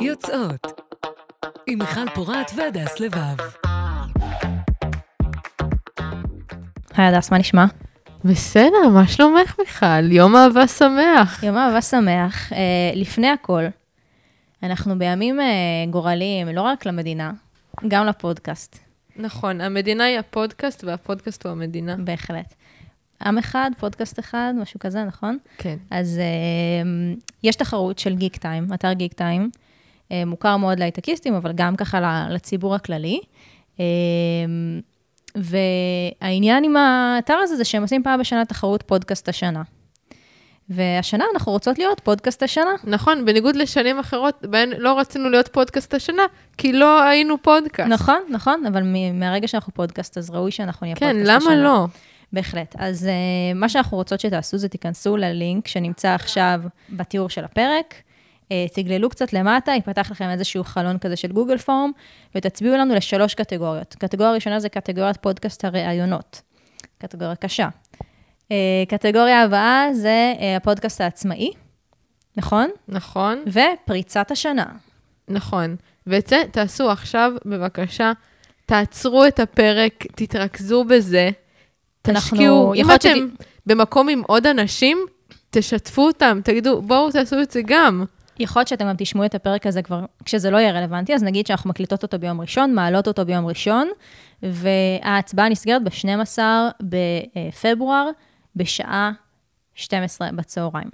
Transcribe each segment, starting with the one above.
יוצאות עם מיכל פורת והדס לבב. היי הדס, מה נשמע? בסדר, מה שלומך מיכל? יום אהבה שמח. יום אהבה שמח. אה, לפני הכל, אנחנו בימים אה, גורליים, לא רק למדינה, גם לפודקאסט, נכון, המדינה היא הפודקאסט והפודקאסט הוא המדינה. בהחלט. עם אחד, פודקאסט אחד, משהו כזה, נכון? כן. אז אה, יש תחרות של גיק טיים, אתר גיק טיים, אה, מוכר מאוד להייטקיסטים, אבל גם ככה לציבור הכללי. אה, והעניין עם האתר הזה זה שהם עושים פעם בשנה תחרות פודקאסט השנה. והשנה אנחנו רוצות להיות פודקאסט השנה. נכון, בניגוד לשנים אחרות, בהן לא רצינו להיות פודקאסט השנה, כי לא היינו פודקאסט. נכון, נכון, אבל מהרגע שאנחנו פודקאסט, אז ראוי שאנחנו נהיה כן, פודקאסט למה השנה. לא? בהחלט. אז אה, מה שאנחנו רוצות שתעשו זה תיכנסו ללינק שנמצא עכשיו בתיאור של הפרק, uh, תגללו קצת למטה, ייפתח לכם איזשהו חלון כזה של גוגל פורם, ותצביעו לנו לשלוש קטגוריות. קטגוריה ראשונה זה קטגוריית פודקאסט הראיונות, קטגוריה קשה. Uh, קטגוריה הבאה זה uh, הפודקאסט העצמאי, נכון? נכון, ופריצת השנה. נכון. ואת זה תעשו עכשיו, בבקשה. תעצרו את הפרק, תתרכזו בזה. תשקיעו, אם אתם במקום עם עוד אנשים, תשתפו אותם, תגידו, בואו תעשו את זה גם. יכול להיות שאתם גם תשמעו את הפרק הזה כבר, כשזה לא יהיה רלוונטי, אז נגיד שאנחנו מקליטות אותו ביום ראשון, מעלות אותו ביום ראשון, וההצבעה נסגרת ב-12 בפברואר, בשעה 12 בצהריים.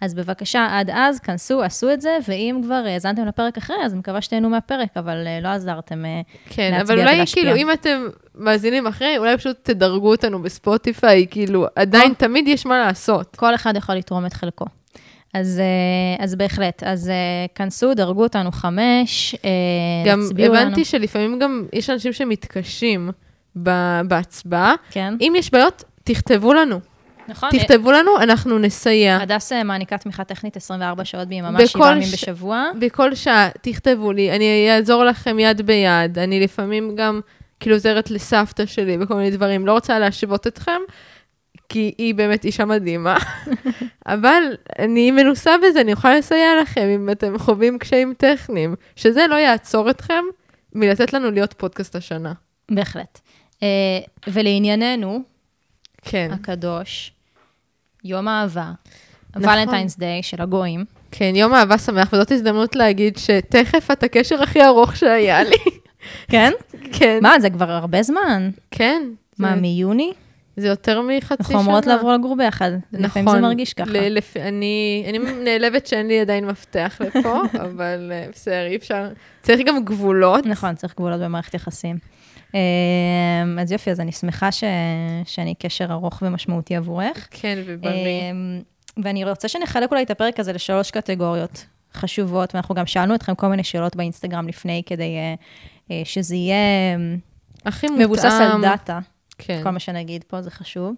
אז בבקשה, עד אז, כנסו, עשו את זה, ואם כבר האזנתם לפרק אחרי, אז אני מקווה שתהנו מהפרק, אבל אה, לא עזרתם אה, כן, להצביע אבל אולי ולהשפיע. כאילו, אם אתם מאזינים אחרי, אולי פשוט תדרגו אותנו בספוטיפיי, כאילו, עדיין או. תמיד יש מה לעשות. כל אחד יכול לתרום את חלקו. אז, אה, אז בהחלט, אז כנסו, דרגו אותנו חמש, גם הצביעו לנו. הבנתי שלפעמים גם יש אנשים שמתקשים בהצבעה. כן, אם יש בעיות, תכתבו לנו. נכון. תכתבו לנו, אנחנו נסייע. הדס אה, מעניקה תמיכה טכנית 24 שעות ביממה, שבעה ימים בשבוע. בכל שעה, תכתבו לי, אני אעזור לכם יד ביד. אני לפעמים גם כאילו עוזרת לסבתא שלי וכל מיני דברים. לא רוצה להשוות אתכם, כי היא באמת אישה מדהימה, אבל אני מנוסה בזה, אני יכולה לסייע לכם אם אתם חווים קשיים טכניים. שזה לא יעצור אתכם מלתת לנו להיות פודקאסט השנה. בהחלט. אה, ולענייננו, כן. הקדוש, יום האהבה, נכון. ולנטיינס דיי של הגויים. כן, יום אהבה שמח, וזאת הזדמנות להגיד שתכף את הקשר הכי ארוך שהיה לי. כן? כן. מה, זה כבר הרבה זמן. כן. מה, זה- מיוני? זה יותר מחצי שנה. אנחנו אמורות לעבור לגור ביחד. לפעמים זה מרגיש ככה. נכון. ל- לפ... אני, אני נעלבת שאין לי עדיין מפתח לפה, אבל אה, בסדר, אי אפשר. צריך גם גבולות. נכון, צריך גבולות במערכת יחסים. אה, אז יופי, אז אני שמחה ש... שאני קשר ארוך ומשמעותי עבורך. כן, ובריא. אמ, ואני רוצה שנחלק אולי את הפרק הזה לשלוש קטגוריות חשובות, ואנחנו גם שאלנו אתכם כל מיני שאלות באינסטגרם לפני, כדי אה, אה, שזה יהיה אמ, הכי מותאם. מבוסס על דאטה, כן, כל מה שנגיד פה זה חשוב.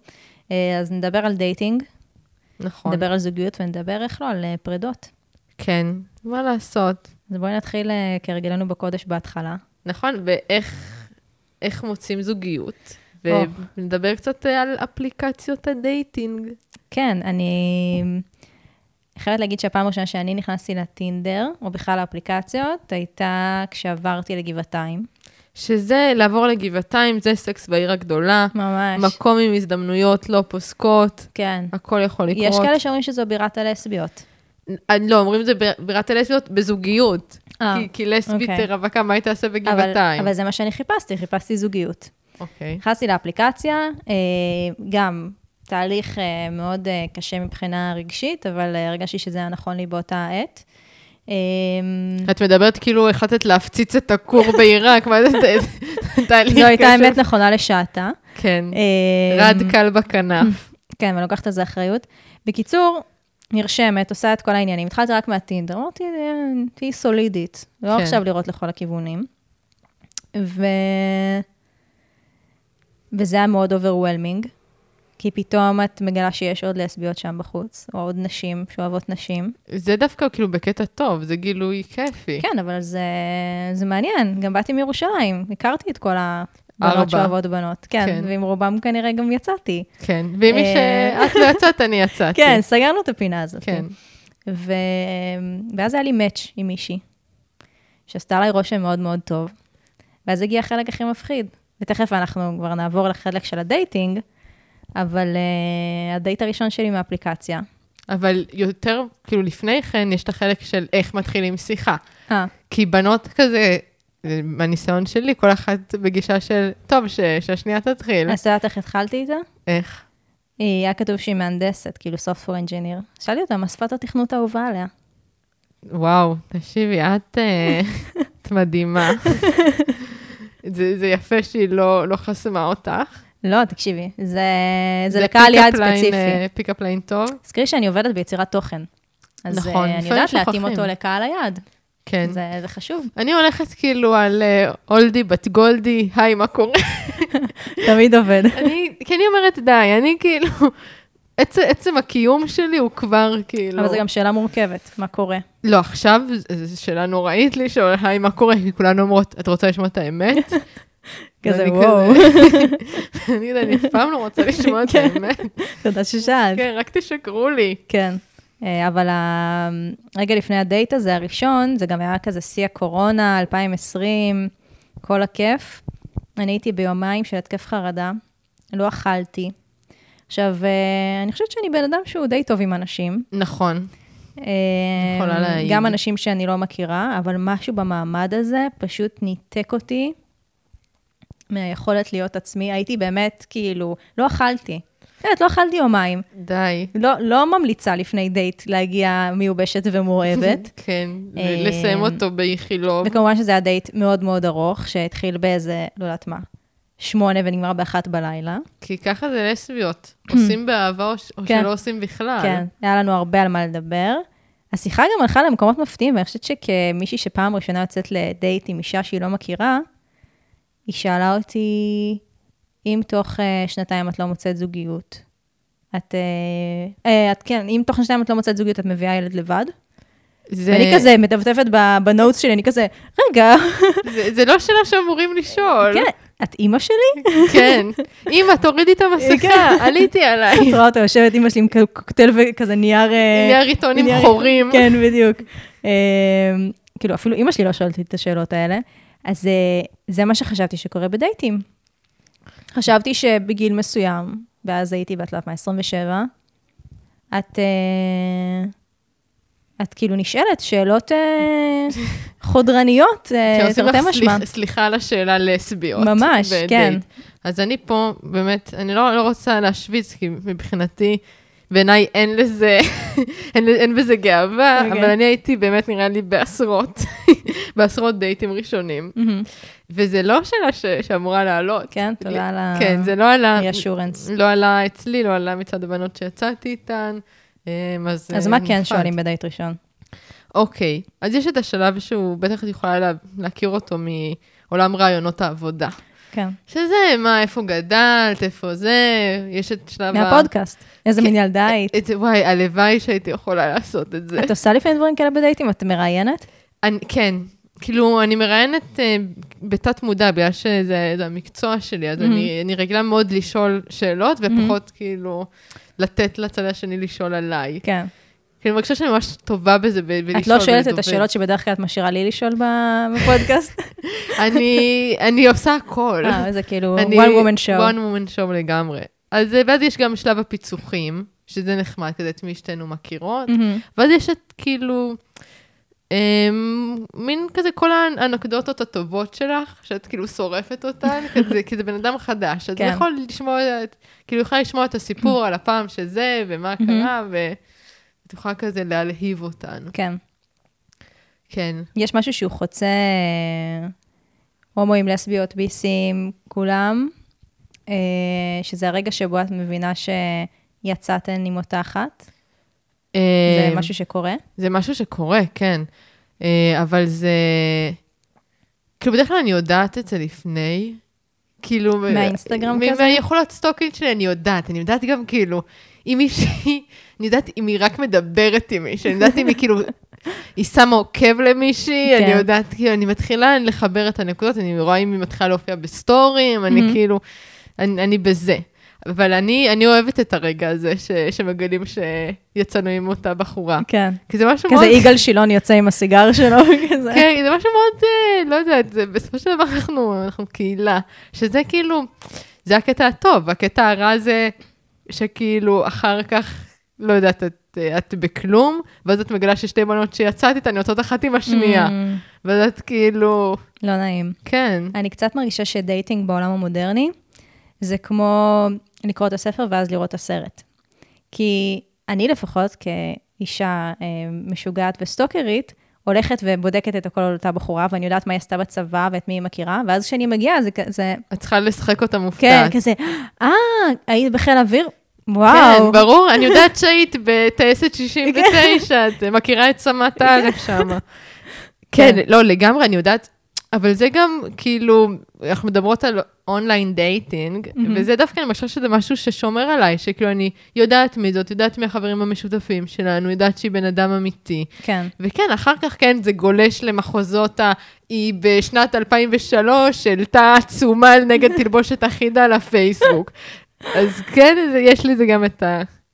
אה, אז נדבר על dating, נכון. נדבר על זוגיות ונדבר, איך לא, על פרידות. כן, מה לעשות. אז בואי נתחיל כרגלנו בקודש בהתחלה. נכון, ואיך איך מוצאים זוגיות. ונדבר קצת אה, על אפליקציות ה dating. כן, אני חייבת להגיד שהפעם הראשונה שאני נכנסתי לטינדר, או בכלל לאפליקציות, הייתה כשעברתי לגבעתיים. שזה לעבור לגבעתיים, זה סקס בעיר הגדולה. ממש. מקום עם הזדמנויות לא פוסקות, כן. הכל יכול לקרות. יש כאלה שאומרים שזו בירת הלסביות. אני- לא, אומרים את זה בירת הלסביות בזוגיות. אה, כי- כי לסבית אוקיי. רווקה, מה היא תעשה אבל, בגבעתיים? אבל זה מה שאני חיפשתי, חיפשתי זוגיות. אוקיי. נכנסתי לאפליקציה, אה, גם תהליך אה, מאוד אה, קשה מבחינה רגשית, אבל אה, הרגשתי שזה היה נכון לי באותה עת. אה, את מדברת כאילו החלטת להפציץ את הכור בעיראק, מה זה תהליך זו הייתה קשה. אמת נכונה לשעתה. כן, אה, רד קל בכנף. כן, ואני לוקחת על זה אחריות. בקיצור, נרשמת, עושה את כל העניינים. התחלתי רק מהטינדר, אמרתי, "אה, תהיי סולידית, לא כן. עכשיו לראות לכל הכיוונים. ו... וזה היה מאוד overwhelming, כי פתאום את מגלה שיש עוד לסביות שם בחוץ, או עוד נשים שאוהבות נשים. זה דווקא כאילו בקטע טוב, זה גילוי כיפי. כן, אבל זה, זה מעניין, גם באתי מירושלים, הכרתי את כל הבנות ארבע. שאוהבות בנות. כן, כן. ועם רובם כנראה גם יצאתי. כן, ואם מי אה, שאת לא יצאת, אני יצאתי. כן, סגרנו את הפינה הזאת. כן. ו... ואז היה לי מאץ' עם מישהי, שעשתה עליי רושם מאוד מאוד טוב. ואז הגיע החלק הכי מפחיד, ותכף אנחנו כבר נעבור לחלק של ה dating, אבל אה, הדייט הראשון שלי מהאפליקציה. אבל יותר, כאילו לפני כן, יש את החלק של איך מתחילים שיחה. אה, כי בנות כזה, מהניסיון שלי, כל אחת בגישה של, טוב, ש, שהשנייה תתחיל. אז את יודעת איך התחלתי איתה? איך? היא היה כתוב שהיא מהנדסת, כאילו software engineer. שאלתי אותה, מה שפת התכנות האהובה עליה? וואו, תקשיבי, את, אה, את מדהימה. זה, זה יפה שהיא לא, לא חסמה אותך. לא, תקשיבי, זה, זה לקהל יעד ספציפי. pickup line טוב. תזכרי שאני עובדת ביצירת תוכן. אז נכון, נכון, אני יודעת להתאים. אותו לקהל היעד. כן. זה, זה חשוב. אני הולכת כאילו על אה, oldie but goldie, היי, מה קורה? תמיד עובד. אני, כי אני אומרת, די, אני כאילו, עצם, עצם הקיום שלי הוא כבר כאילו... אבל זו גם שאלה מורכבת, מה קורה? לא, עכשיו זו שאלה נוראית לשאול, היי, מה קורה? כי כולנו אומרות, את רוצה לשמוע את האמת? כזה, וואו. אני יודעת, אני אף פעם לא רוצה לשמוע את כן. האמת. תודה ששאלת. כן, רק תשקרו לי. כן. אה, אבל רגע לפני הדייט הזה, הראשון, זה גם היה כזה שיא הקורונה, 2020, כל הכיף. אני הייתי ביומיים של התקף חרדה, לא אכלתי. עכשיו, אה, אני חושבת שאני בן אדם שהוא די טוב עם אנשים. נכון. אה, יכולה להעיד. גם אנשים שאני לא מכירה, אבל משהו במעמד הזה פשוט ניתק אותי מהיכולת להיות עצמי. הייתי באמת, כאילו, לא אכלתי. באמת, לא אכלתי יומיים. די. לא, לא ממליצה לפני דייט להגיע מיובשת ומורעבת. כן, אה, לסיים אותו באיכילוב. וכמובן שזה היה דייט מאוד מאוד ארוך, שהתחיל באיזה, לא יודעת מה, שמונה ונגמר באחת בלילה. כי ככה זה לסביות. עושים באהבה או או כן. שלא עושים בכלל. כן, היה לנו הרבה על מה לדבר. השיחה גם הלכה למקומות מפתיעים, ואני חושבת שכמישהי שפעם ראשונה יוצאת לדייט עם אישה שהיא לא מכירה, היא שאלה אותי, אם תוך אה, שנתיים את לא מוצאת זוגיות, את, אה, אה, את כן, אם תוך שנתיים את לא מוצאת זוגיות, את מביאה ילד לבד? זה, ואני כזה מטפטפת בנוטס שלי, אני כזה, רגע, זה, זה לא שאלה שאמורים לשאול. כן, את אימא שלי? כן. אמא, תורידי את המסכה, עליתי עליי. את רואה אותה יושבת, אימא שלי עם קוקטייל וכזה נייר... נייר עיתון עם חורים. כן, בדיוק. כאילו, אפילו אימא שלי לא שואלת את השאלות האלה. אז זה מה שחשבתי שקורה בדייטים. חשבתי שבגיל מסוים, ואז הייתי בת, לא יודעת מה, 27, את, אה, את כאילו נשאלת שאלות אה, חודרניות, אה, שעושים תרתי משמע. סליח- סליחה על השאלה לסביות. ממש. כן. אז אני פה, באמת, אני לא, לא רוצה להשוויץ, כי מבחינתי, בעיניי אין לזה, אין, אין בזה גאווה, אוקיי. אבל אני הייתי באמת, נראה לי, בעשרות, בעשרות דייטים ראשונים. מהמם. וזה לא שאלה ש, שאמורה לעלות. כן, תודה על ה- כן, זה לא עלה, reassurance. לא עלה אצלי, לא עלה מצד הבנות שיצאתי איתן. אמ, אז אז אה, מה כן נפרד. שואלים בדייט ראשון? אוקיי, אז יש את השלב שהוא, בטח את יכולה לה, להכיר אותו מעולם רעיונות העבודה. כן. שזה, מה, איפה גדלת, איפה זה, יש את שלב ה... מהפודקאסט. איזה כן. מין ילדה היית? וואי, הלוואי שהייתי יכולה לעשות את זה. את עושה לפעמים דברים כאלה בדייטים? את מראיינת? כן, כאילו, אני מראיינת אה, בתת מודע, בגלל שזה זה המקצוע שלי, אז אני, אני רגילה מאוד לשאול שאלות, ופחות כאילו לתת לצד השני לשאול עליי. כן. כאילו, אני מרגישה שאני ממש טובה בזה, בלשאול את לא שואלת את. השאלות שבדרך כלל את משאירה לי לשאול בפודקאסט? אני, עושה הכל. אה, זה כאילו one woman show. one woman show לגמרי. אז ואז יש גם שלב הפיצוחים, שזה נחמד, כזה את מי שתינו מכירות. ואז יש את כאילו, אמ, מין כזה כל האנקדוטות הטובות שלך, שאת כאילו שורפת אותן, כזה, כי זה בן אדם חדש. אז כן. יכול לשמוע, את, כאילו יכולה לשמוע את הסיפור על הפעם שזה, ומה קרה, ואת יכולה כזה להלהיב אותן. כן. כן. יש משהו שהוא חוצה אה, הומואים, לסביות, ביסים, כולם, אה, שזה הרגע שבו את מבינה שיצאתן עם אותה אחת. זה אמ, משהו שקורה. זה משהו שקורה, כן. אה, אבל זה... כאילו, בדרך כלל אני יודעת את זה לפני. כאילו... מהאינסטגרם מ- כזה? מהיכולות stalking שלי אני יודעת. אני יודעת גם כאילו, אם מישהי... אני יודעת אם היא רק מדברת עם מישהי, אני יודעת אם היא כאילו... היא שמה עוקב למישהי, כן. אני יודעת, כאילו, אני מתחילה לחבר את הנקודות, אני רואה אם היא מתחילה להופיע בסטוריז, אני מהמם. כאילו... אני, אני בזה. אבל אני, אני אוהבת את הרגע הזה ש, שמגלים שיצאנו עם אותה בחורה. כן. כי זה משהו כזה מאוד... יגאל שילון יוצא עם הסיגר שלו, כזה. כן, זה משהו מאוד, אה, לא יודעת, זה, בסופו של דבר אנחנו, אנחנו קהילה, שזה כאילו, זה הקטע הטוב, הקטע הרע זה שכאילו אחר כך, לא יודעת, את, את בכלום, ואז את מגלה ששתי בנות שיצאת איתן יוצאות אחת עם השנייה, Mm, ואז את כאילו, לא נעים. כן, אני קצת מרגישה שדייטינג בעולם המודרני, זה כמו לקרוא את הספר ואז לראות את הסרט. כי אני לפחות, כאישה אה, משוגעת וסטוקרית, הולכת ובודקת את הכל על אותה בחורה, ואני יודעת מה היא עשתה בצבא ואת מי היא מכירה, ואז כשאני מגיעה, זה כזה, את צריכה לשחק אותה כן, מופתעת. כזה, אה, היית בחיל אוויר? כן, וואו. ברור, אני יודעת שהיית בטייסת 69, את מכירה את סמטה שם. כן, כן. לא, לגמרי, אני יודעת, אבל זה גם, כאילו, אנחנו מדברות על online dating, וזה דווקא, אני חושבת שזה משהו ששומר עליי, שכאילו אני יודעת מי זאת, יודעת מי החברים המשותפים שלנו, יודעת שהיא בן אדם אמיתי. כן. וכן, אחר כך, כן, זה גולש למחוזות ה... היא בשנת 2003 העלתה עצומה נגד תלבושת אחידה לפייסבוק. אז כן, זה- יש לי זה גם את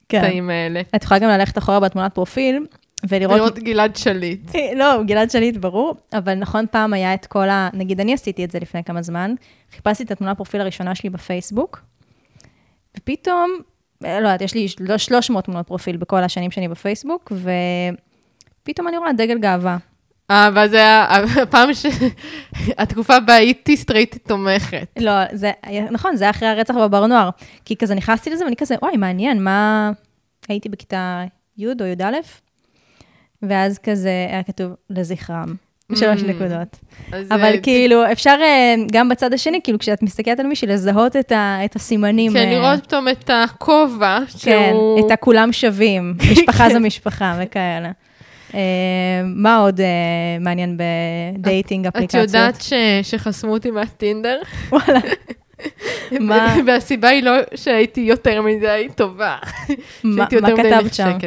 כן. הקטעים האלה. את יכולה גם ללכת אחורה בתמונת פרופיל, ולראות... לראות גלעד שליט. לא, גלעד שליט, ברור, אבל נכון, פעם היה את כל ה... נגיד, אני עשיתי את זה לפני כמה זמן, חיפשתי את התמונה פרופיל הראשונה שלי בפייסבוק, ופתאום, אה, לא יודעת, יש לי של- 300 תמונות פרופיל בכל השנים שאני בפייסבוק, ופתאום אני רואה דגל גאווה. אה, ואז זה היה הפעם ש... התקופה בה הייתי סטרייטית תומכת. לא, זה, נכון, זה היה אחרי הרצח בבר נוער. כי כזה נכנסתי לזה, ואני כזה, וואי, מעניין, מה... הייתי בכיתה י' או י"א, ואז כזה היה כתוב לזכרם, שלוש Mm. נקודות. אבל אה, כאילו, אפשר אה, גם בצד השני, כאילו, כשאת מסתכלת על מישהי, לזהות את, ה, את הסימנים. כן, אה, לראות פתאום את הכובע, כן, שהוא... את הכולם שווים, משפחה זו משפחה וכאלה. אה, מה עוד אה, מעניין בדייטינג, את אפליקציות? יודעת ש... שחסמו אותי מהטינדר? וואלה. מה? והסיבה היא לא שהייתי יותר מדי טובה. מה כתבת שם?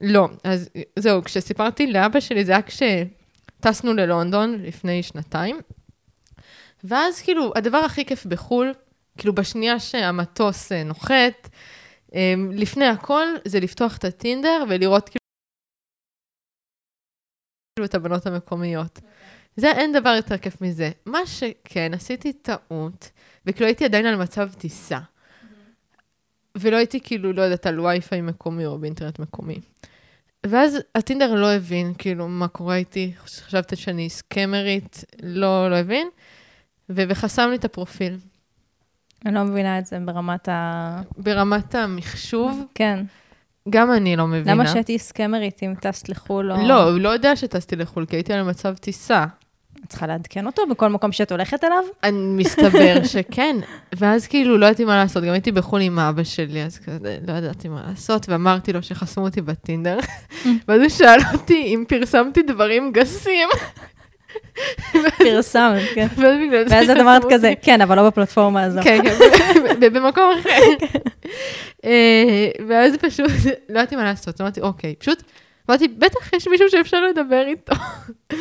לא, אז זהו, כשסיפרתי לאבא שלי, זה היה כשטסנו ללונדון לפני שנתיים, ואז כאילו, הדבר הכי כיף בחו"ל, כאילו בשנייה שהמטוס אה, נוחת, לפני הכל זה לפתוח את הטינדר ולראות כאילו כאילו את הבנות המקומיות. זה, אין דבר יותר כיף מזה. מה שכן, עשיתי טעות, וכאילו הייתי עדיין על מצב טיסה. ולא הייתי כאילו, לא יודעת, על וי-פיי מקומי או באינטרנט מקומי. ואז הטינדר לא הבין, כאילו, מה קורה איתי, חשבתי שאני סקמרית, לא, לא הבין, וחסם לי את הפרופיל. אני לא מבינה את זה ברמת ה... ברמת המחשוב, כן. גם אני לא מבינה. למה שתהיי סקמרית אם טסת לחו"ל או... לא, הוא לא יודע שטסתי לחו"ל, כי הייתי על מצב טיסה. את צריכה לעדכן אותו בכל מקום שאת הולכת אליו? אני מסתבר שכן. ואז כאילו לא ידעתי מה לעשות, גם הייתי בחו"ל עם אבא שלי, אז כזה לא ידעתי מה לעשות, ואמרתי לו שחסמו אותי בטינדר. ואז הוא שאל אותי אם פרסמתי דברים גסים. פרסמת, כן. ואז את אמרת. כזה, כן, אבל לא בפלטפורמה הזו. כן, כן, ובמקום אחר. אה, ואז פשוט לא ידעתי מה לעשות, אמרתי, אוקיי, פשוט, אמרתי, בטח יש מישהו שאפשר לדבר איתו.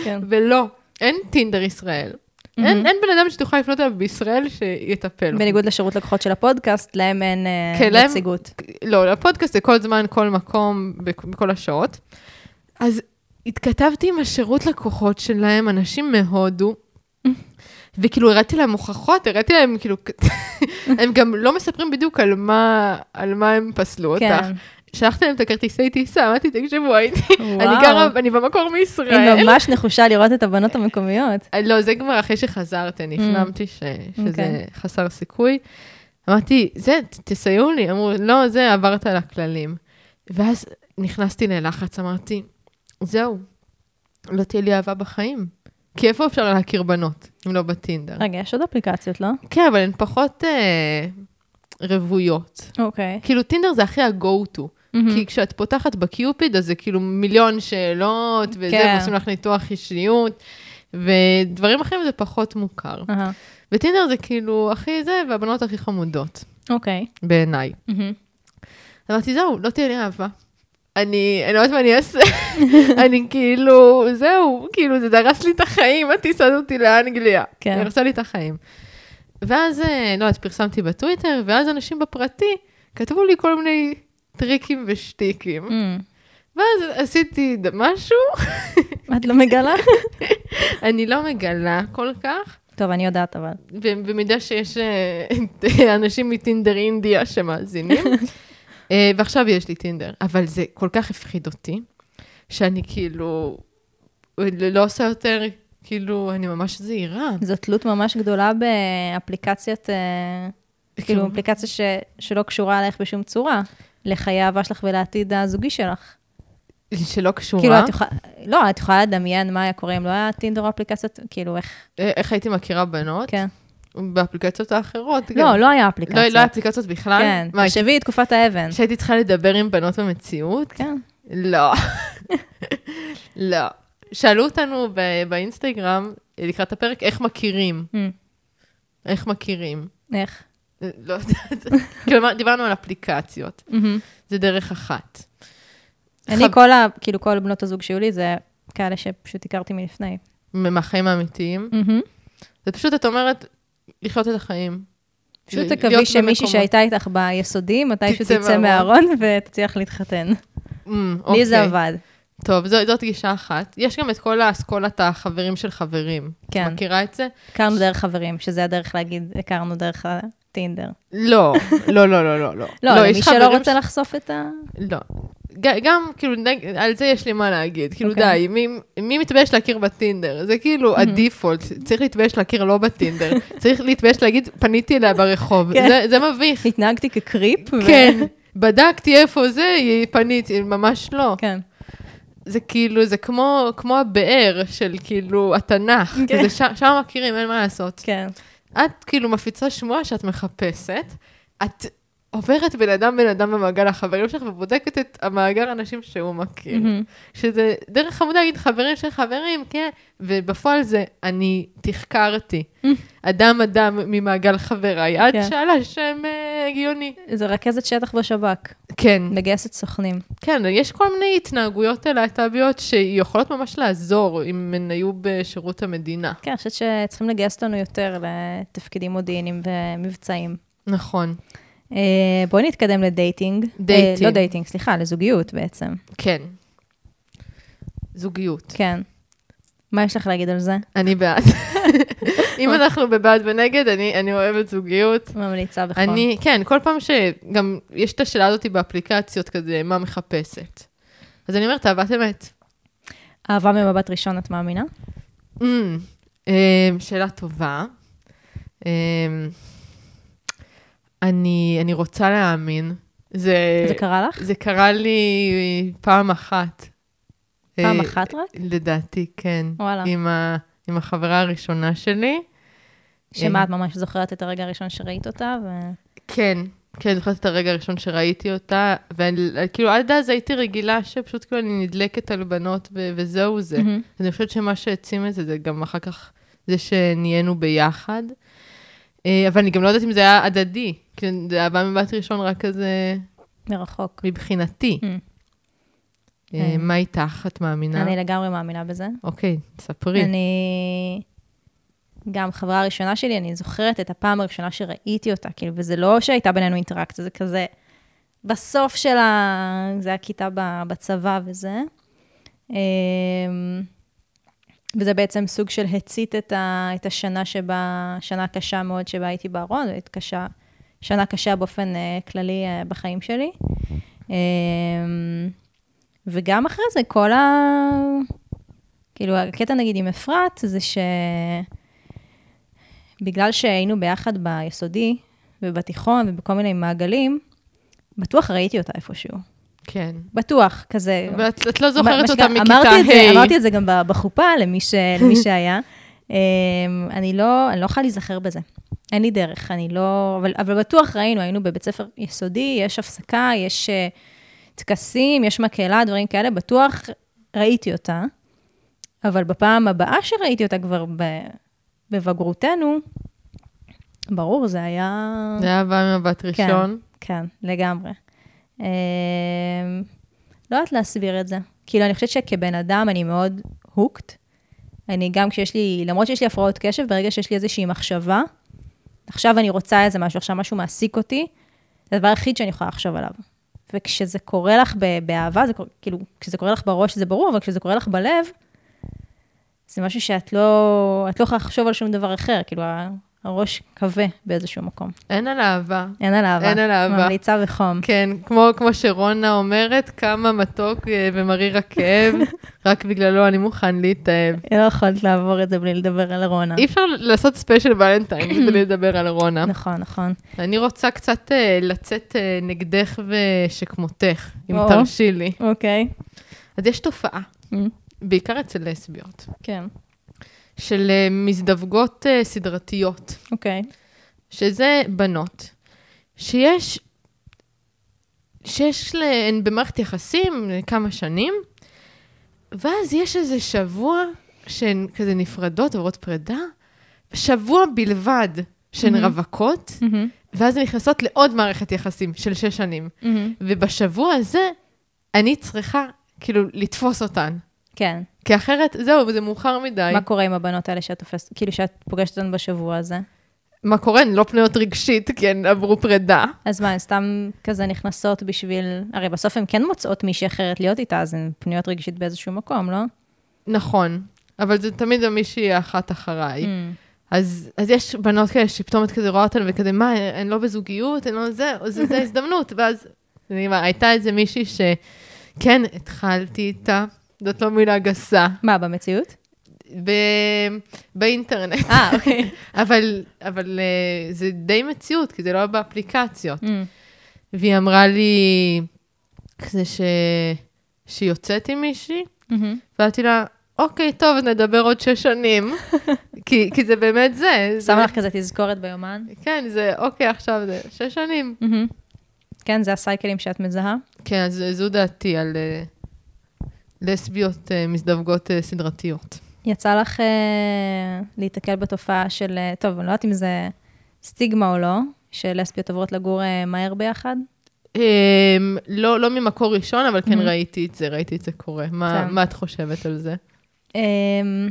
כן. ולא, אין טינדר ישראל. אין אין בן אדם שתוכל לפנות אליו בישראל שיטפל. בניגוד לשירות לקוחות של הפודקאסט, להם אין אה, כן, נציגות. לא, לפודקאסט זה כל זמן, כל מקום, בכ- בכל השעות. אז התכתבתי עם השירות לקוחות שלהם, אנשים מהודו, וכאילו הראיתי להם הוכחות, הראיתי להם כאילו, הם גם לא מספרים בדיוק על מה, על מה הם פסלו אותך. כן. שלחתי להם את הכרטיסי טיסה, אמרתי, תקשיבו, הייתי, אני. גרה, אני במקור מישראל. היא ממש נחושה לראות את הבנות המקומיות. אה, לא, זה כבר אחרי שחזרתי, אני הפנמתי ש- שזה אוקיי. חסר סיכוי. אמרתי, זה, תסייעו לי. אמרו, לא, זה, עברת על הכללים. ואז נכנסתי ללחץ, אמרתי, זהו, לא תהיה לי אהבה בחיים. כי איפה אפשר להכיר בנות, אם לא בטינדר? רגע, יש עוד אפליקציות, לא? כן, אבל הן פחות אה, רוויות. אוקיי. כאילו, טינדר זה הכי ה-go to. כי כשאת פותחת בקיופיד, אז זה כאילו מיליון שאלות, וזה, כן. ועושים לך ניתוח אישיות, ודברים אחרים זה פחות מוכר. אהה. וטינדר זה כאילו הכי זה, והבנות הכי חמודות, אוקיי. בעיניי. מהמם. אמרתי, זהו, לא תהיה לי אהבה. אני, אני לא יודעת מה אני אעשה. אני כאילו, זהו, כאילו, זה דרס לי את החיים, הטיסה אותי לאנגליה. כן. הרסה לי את החיים. ואז, אה, לא יודעת, פרסמתי בטוויטר, ואז אנשים בפרטי כתבו לי כל מיני טריקים ושטיקים. Mm. ואז עשיתי משהו, את לא מגלה? אני לא מגלה כל כך, טוב, אני יודעת, אבל. במידה שיש אה, אנשים מטינדר אינדיה שמאזינים. אה, ועכשיו יש לי טינדר, אבל זה כל כך הפחיד אותי, שאני כאילו לא עושה יותר, כאילו, אני ממש זהירה. זו תלות ממש גדולה באפליקציות, אה, כאילו, אפליקציה ש, שלא קשורה אלייך בשום צורה, לחיי האהבה שלך ולעתיד הזוגי שלך. שלא קשורה. כאילו, את יכולה, לא, את יכולה לדמיין מה היה קורה אם לא היה טינדר או אפליקציות, כאילו, איך, אה, איך הייתי מכירה בנות? כן. באפליקציות האחרות. גם. לא, לא היה לא, אפליקציות. לא היה אפליקציות בכלל? כן, תחשבי תקופת האבן. שהייתי צריכה לדבר עם בנות במציאות? כן. לא. לא. שאלו אותנו ב- באינסטגרם, לקראת הפרק, איך מכירים? Mm. איך מכירים? איך? לא יודעת. כלומר, דיברנו על אפליקציות. מהמם. זה דרך אחת. אני, חב- כל ה... כאילו, כל בנות הזוג שהיו לי, זה כאלה שפשוט הכרתי מלפני. מהחיים האמיתיים. מהמם. זה פשוט, את אומרת, לחיות את החיים. פשוט תקווי שמישהי. שהייתה איתך ביסודי, מתישהו תצא מהארון ותצליח להתחתן. Mm, לי זה אוקיי. עבד. טוב, זו, זאת גישה אחת. יש גם את כל האסכולת החברים של חברים. כן. מכירה את זה? הכרנו דרך חברים, שזה הדרך להגיד, הכרנו דרך הטינדר. לא, לא, לא, לא, לא. לא, לא, יש למי שלא רוצה לחשוף את ה... לא. גם, כאילו. על זה יש לי מה להגיד. כאילו, אוקיי. די, מי, מי מתבייש להכיר בטינדר? זה כאילו הדיפולט. צריך להתבייש להכיר לא בטינדר. צריך להתבייש להגיד, פניתי אליה ברחוב. כן. זה, זה מביך. התנהגתי כקריפ. כן, בדקתי איפה זה, פניתי, ממש לא. כן. זה כאילו, זה כמו, כמו הבאר של כאילו התנ"ך. כן. כזה, שם, שם מכירים, אין מה לעשות. כן. את כאילו מפיצה שמועה שאת מחפשת, את עוברת בן אדם בן אדם במעגל החברים שלך ובודקת את המאגר אנשים שהוא מכיר. מהמם. שזה דרך חמודה להגיד חברים של חברים, כן, ובפועל זה אני תחקרתי. אדם אדם ממעגל חבריי, עד כן. שאלה שם אה, הגיוני. זה רכזת שטח בשב"כ, כן, מגייסת סוכנים. כן, יש כל מיני התנהגויות להט"ביות שיכולות ממש לעזור אם הן היו בשירות המדינה. כן, אני חושבת שצריכים לגייס אותנו יותר לתפקידים מודיעיניים ומבצעיים. נכון, אה, בואי נתקדם ל dating. dating. אה, לא dating, סליחה, לזוגיות בעצם. כן. זוגיות. כן. מה יש לך להגיד על זה? אני בעד. אם אנחנו בבעד ונגד, אני, אני אוהבת זוגיות. ממליצה בחום. אני, כן, כל פעם שגם יש את השאלה הזאת באפליקציות כזה, מה מחפשת. אז אני אומרת, אהבת אמת. אהבה ממבט ראשון, את מאמינה? אממ, שאלה טובה. אני, אני רוצה להאמין. זה, זה קרה לך? זה קרה לי פעם אחת. פעם אה, אחת רק? לדעתי, כן. וואלה. עם, ה, עם החברה הראשונה שלי. שמה, את ממש זוכרת את הרגע הראשון שראית אותה? ו... כן, כן, אני זוכרת את הרגע הראשון שראיתי אותה, וכאילו עד אז הייתי רגילה שפשוט כאילו אני נדלקת על בנות ו- וזהו זה. אז אני חושבת שמה שהעצים את זה, זה גם אחר כך זה שנהיינו ביחד. אה, אבל אני גם לא יודעת אם זה היה הדדי, כי זה היה בא מבט ראשון רק כזה מרחוק. מבחינתי. Mm. אה, כן. מה איתך? את מאמינה? אני לגמרי מאמינה בזה. אוקיי, ספרי. אני... גם חברה הראשונה שלי, אני זוכרת את הפעם הראשונה שראיתי אותה, כאילו, וזה לא שהייתה בינינו אינטראקציה, זה כזה, בסוף של ה... זה היה כיתה ב- בצבא וזה. וזה בעצם סוג של הצית את, ה... את השנה שבה, שנה קשה מאוד שבה הייתי בארון, קשה, שנה קשה באופן אה, כללי אה, בחיים שלי. אמ, וגם אחרי זה, כל ה... כאילו, הקטע נגיד עם אפרת, זה ש... בגלל שהיינו ביחד ביסודי ובתיכון ובכל מיני מעגלים, בטוח ראיתי אותה איפשהו. כן. בטוח, כזה. ואת את לא זוכרת אותה מכיתה ה'. אמרתי את זה גם בחופה למי, ש, למי שהיה. אמ, אני לא, אני לא יכולה להיזכר בזה. אין לי דרך, אני לא... אבל, אבל בטוח ראינו, היינו בבית ספר יסודי, יש הפסקה, יש אה, טקסים, יש מקהלה, דברים כאלה, בטוח ראיתי אותה. אבל בפעם הבאה שראיתי אותה כבר ב, בבגרותנו, ברור, זה היה... זה היה בא ממבט כן. ראשון. כן, לגמרי. אמ, לא יודעת להסביר את זה. כאילו, אני חושבת שכבן אדם אני מאוד הוקט. אני גם כשיש לי, למרות שיש לי הפרעות קשב, ברגע שיש לי איזושהי מחשבה, עכשיו אני רוצה איזה משהו, עכשיו משהו מעסיק אותי, זה הדבר היחיד שאני יכולה לחשוב עליו. וכשזה קורה לך באהבה, זה קורה, כאילו, כשזה קורה לך בראש זה ברור, אבל כשזה קורה לך בלב, זה משהו שאת לא, את לא יכולה לחשוב על שום דבר אחר, כאילו, הראש כבה באיזשהו מקום. אין על אהבה. אין על אהבה. אין על אהבה. ממליצה בחום. כן, כמו, כמו שרונה אומרת, כמה מתוק אה, ומריר הכאב, רק בגללו אני מוכן להתאהב. לא יכולת לעבור את זה בלי לדבר על רונה. אי אפשר לעשות ספיישל ולנטיין בלי לדבר על רונה. נכון, נכון. אני רוצה קצת אה, לצאת אה, נגדך ושכמותך, אם. תרשי לי. אוקיי. אז יש תופעה, Mm, בעיקר אצל לסביות, כן, של אה, מזדווגות אה, סדרתיות, אוקיי. שזה בנות, שיש, שיש להן במערכת יחסים כמה שנים, ואז יש איזה שבוע שהן כזה נפרדות, עוברות פרידה, שבוע בלבד שהן מהמם. רווקות, מהמם, ואז הן נכנסות לעוד מערכת יחסים של שש שנים. מהמם. ובשבוע הזה, אני צריכה כאילו לתפוס אותן. כן. כי אחרת, זהו, זה מאוחר מדי. מה קורה עם הבנות האלה שאת תופסת, כאילו שאת פוגשת אותן בשבוע הזה? מה קורה? הן לא פנויות רגשית, כי הן עברו פרידה. אז מה, הן סתם כזה נכנסות בשביל... הרי בסוף הן כן מוצאות מישהי אחרת להיות איתה, אז הן פנויות רגשית באיזשהו מקום, לא? נכון, אבל זה תמיד המישהי האחת אחריי. Mm. אז, אז יש בנות כאלה שפתאום את כזה רואה אותן וכזה, מה, הן לא בזוגיות, הן לא זה, זה, זה הזדמנות. ואז, אני אומר, הייתה איזה מישהי שכן, התחלתי איתה, זאת לא מילה גסה, מה, במציאות? ב... באינטרנט. אה, אוקיי. אבל, אבל uh, זה די מציאות, כי זה לא באפליקציות. Mm. והיא אמרה לי, כזה ש... שהיא יוצאת עם מישהי, מהמם. ואמרתי לה, אוקיי, טוב, נדבר עוד שש שנים. כי, כי זה באמת זה. זה שמה לך כזה תזכורת ביומן? כן, זה, אוקיי, עכשיו זה שש שנים. מהמם. כן, זה הסייקלים שאת מזהה? כן, אז זו דעתי על uh, לסביות uh, מזדווגות uh, סדרתיות. יצא לך אה, להיתקל בתופעה של, אה, טוב, אני לא יודעת אם זה סטיגמה או לא, שלסביות עוברות לגור אה, מהר ביחד? Um, לא, לא ממקור ראשון, אבל כן Mhm. ראיתי את זה, ראיתי את זה קורה. מה. מה את חושבת על זה? אמ,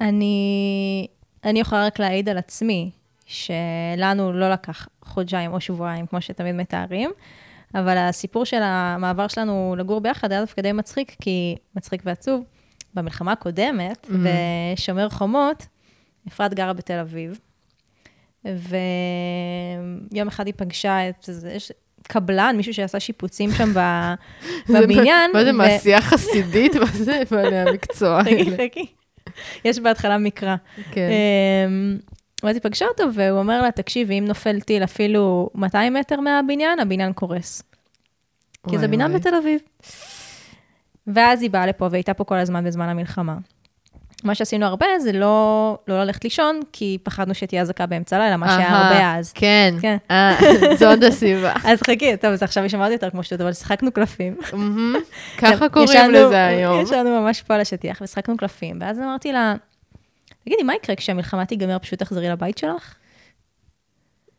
אני, אני יכולה רק להעיד על עצמי, שלנו לא לקח חודשיים או שבועיים, כמו שתמיד מתארים, אבל הסיפור של המעבר שלנו לגור ביחד היה דווקא די מצחיק, כי מצחיק ועצוב. במלחמה הקודמת, Mhm. בשומר חומות, אפרת גרה בתל אביב, ויום אחד היא פגשה את, זה- יש קבלן, מישהו שעשה שיפוצים שם בבניין. מה זה, מעשייה חסידית? מה זה בעלי המקצוע חכי, האלה? חכי. יש בהתחלה מקרא. כן. ואז היא פגשה אותו, והוא אומר לה, תקשיבי, אם נופל טיל אפילו 200 מטר מהבניין, הבניין קורס. כי זה בניין. בתל אביב. ואז היא באה לפה, והייתה פה כל הזמן בזמן המלחמה. מה שעשינו הרבה זה לא, לא ללכת לישון, כי פחדנו שתהיה אזעקה באמצע הלילה, מה שהיה הרבה אז. כן. כן. אה, עוד הסיבה. אז חכי, טוב, אז עכשיו היא שמעת יותר כמו שטות, אבל שיחקנו קלפים. ככה קוראים לזה היום. ישנו ממש פה על השטיח ושחקנו קלפים, ואז אמרתי לה, תגידי, מה יקרה כשהמלחמה תיגמר, פשוט תחזרי לבית שלך?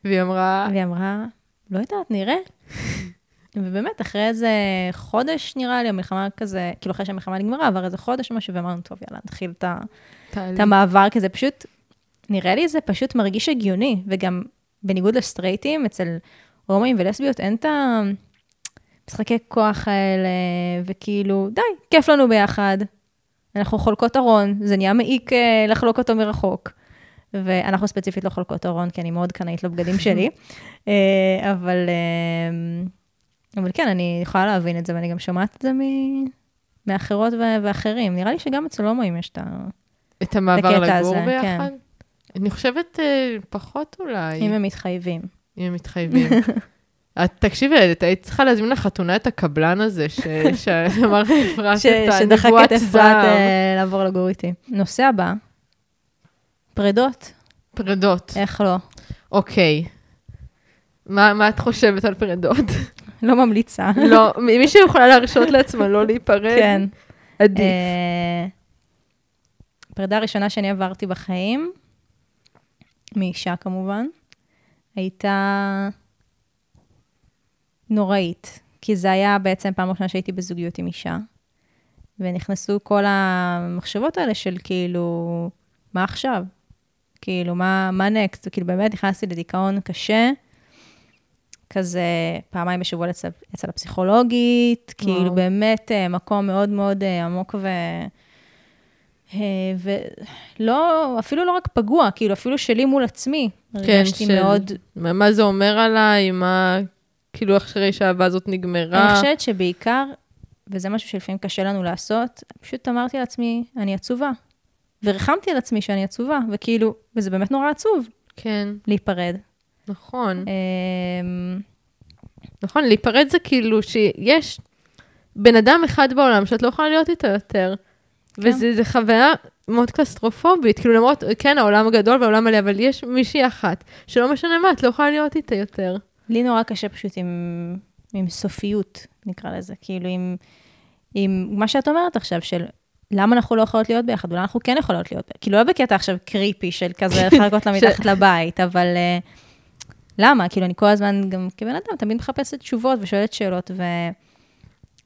והיא אמרה, והיא אמרה, לא יודעת, נראה. ובאמת, אחרי איזה חודש, נראה לי, המלחמה כזה, כאילו אחרי שהמלחמה נגמרה, עבר איזה חודש או משהו, ואמרנו, טוב, יאללה, נתחיל את ה- "טלי, את המעבר, כי זה פשוט, נראה לי זה פשוט מרגיש הגיוני, וגם בניגוד לסטרייטים, אצל הומואים ולסביות אין את המשחקי כוח האלה, וכאילו, די, כיף לנו ביחד. אנחנו חולקות ארון, זה נהיה מעיק אה, לחלוק אותו מרחוק. ואנחנו ספציפית לא חולקות ארון, כי אני מאוד קנאית לבגדים שלי. אה, אבל, אה, אבל כן, אני יכולה להבין את זה, ואני גם שומעת את זה מ- מאחרות ו- ואחרים. נראה לי שגם אצל הומואים יש את ה... את המעבר לגור הזה, ביחד? אני חושבת פחות אולי, אם הם מתחייבים. אם הם מתחייבים. את, תקשיבי, את היית צריכה להזמין לחתונה את הקבלן הזה, שאמר אפרת את שדחק הנבואת את אפרת זעם. אה, לעבור לגור איתי. נושא הבא, פרדות, פרדות, איך לא? אוקיי. מה מה את חושבת על פרדות? לא ממליצה. לא, מי שיכולה להרשות לעצמה לא להיפרד, כן. עדיף. אה, פרידה ראשונה שאני עברתי בחיים, מאישה כמובן, הייתה נוראית, כי זה היה בעצם פעם ראשונה שהייתי בזוגיות עם אישה, ונכנסו כל המחשבות האלה של כאילו, מה עכשיו? כאילו, מה, מה נקסט? כאילו, באמת נכנסתי לדיכאון קשה, כזה פעמיים בשבוע אצל, אצל הפסיכולוגית, וואו. כאילו, באמת אה, מקום מאוד מאוד אה, עמוק ו... אה, ולא, אפילו לא רק פגוע, כאילו, אפילו שלי מול עצמי. הרגשתי כן, של- מאוד... מה מה זה אומר עליי, מה, כאילו, אחרי שהאהבה הזאת נגמרה. אני חושבת שבעיקר, וזה משהו שלפעמים קשה לנו לעשות, פשוט אמרתי לעצמי, אני עצובה. וריחמתי על עצמי שאני עצובה, וכאילו, וזה באמת נורא עצוב כן, להיפרד. נכון. אמ, נכון, להיפרד זה כאילו שיש בן אדם אחד בעולם שאת לא יכולה להיות איתו יותר. כן. וזו חוויה מאוד קלסטרופובית, כאילו למרות, כן, העולם גדול והעולם מלא, אבל יש מישהי אחת, שלא משנה מה, את לא יכולה להיות איתה יותר. לי נורא קשה פשוט עם, עם סופיות, נקרא לזה. כאילו, עם, עם מה שאת אומרת עכשיו, של למה אנחנו לא יכולות להיות ביחד, אולי אנחנו כן יכולות להיות. כאילו, לא בקטע עכשיו קריפי של כזה לחכות לה מתחת לבית, אבל uh, למה? כאילו, אני כל הזמן גם כבן אדם תמיד מחפשת תשובות ושואלת שאלות,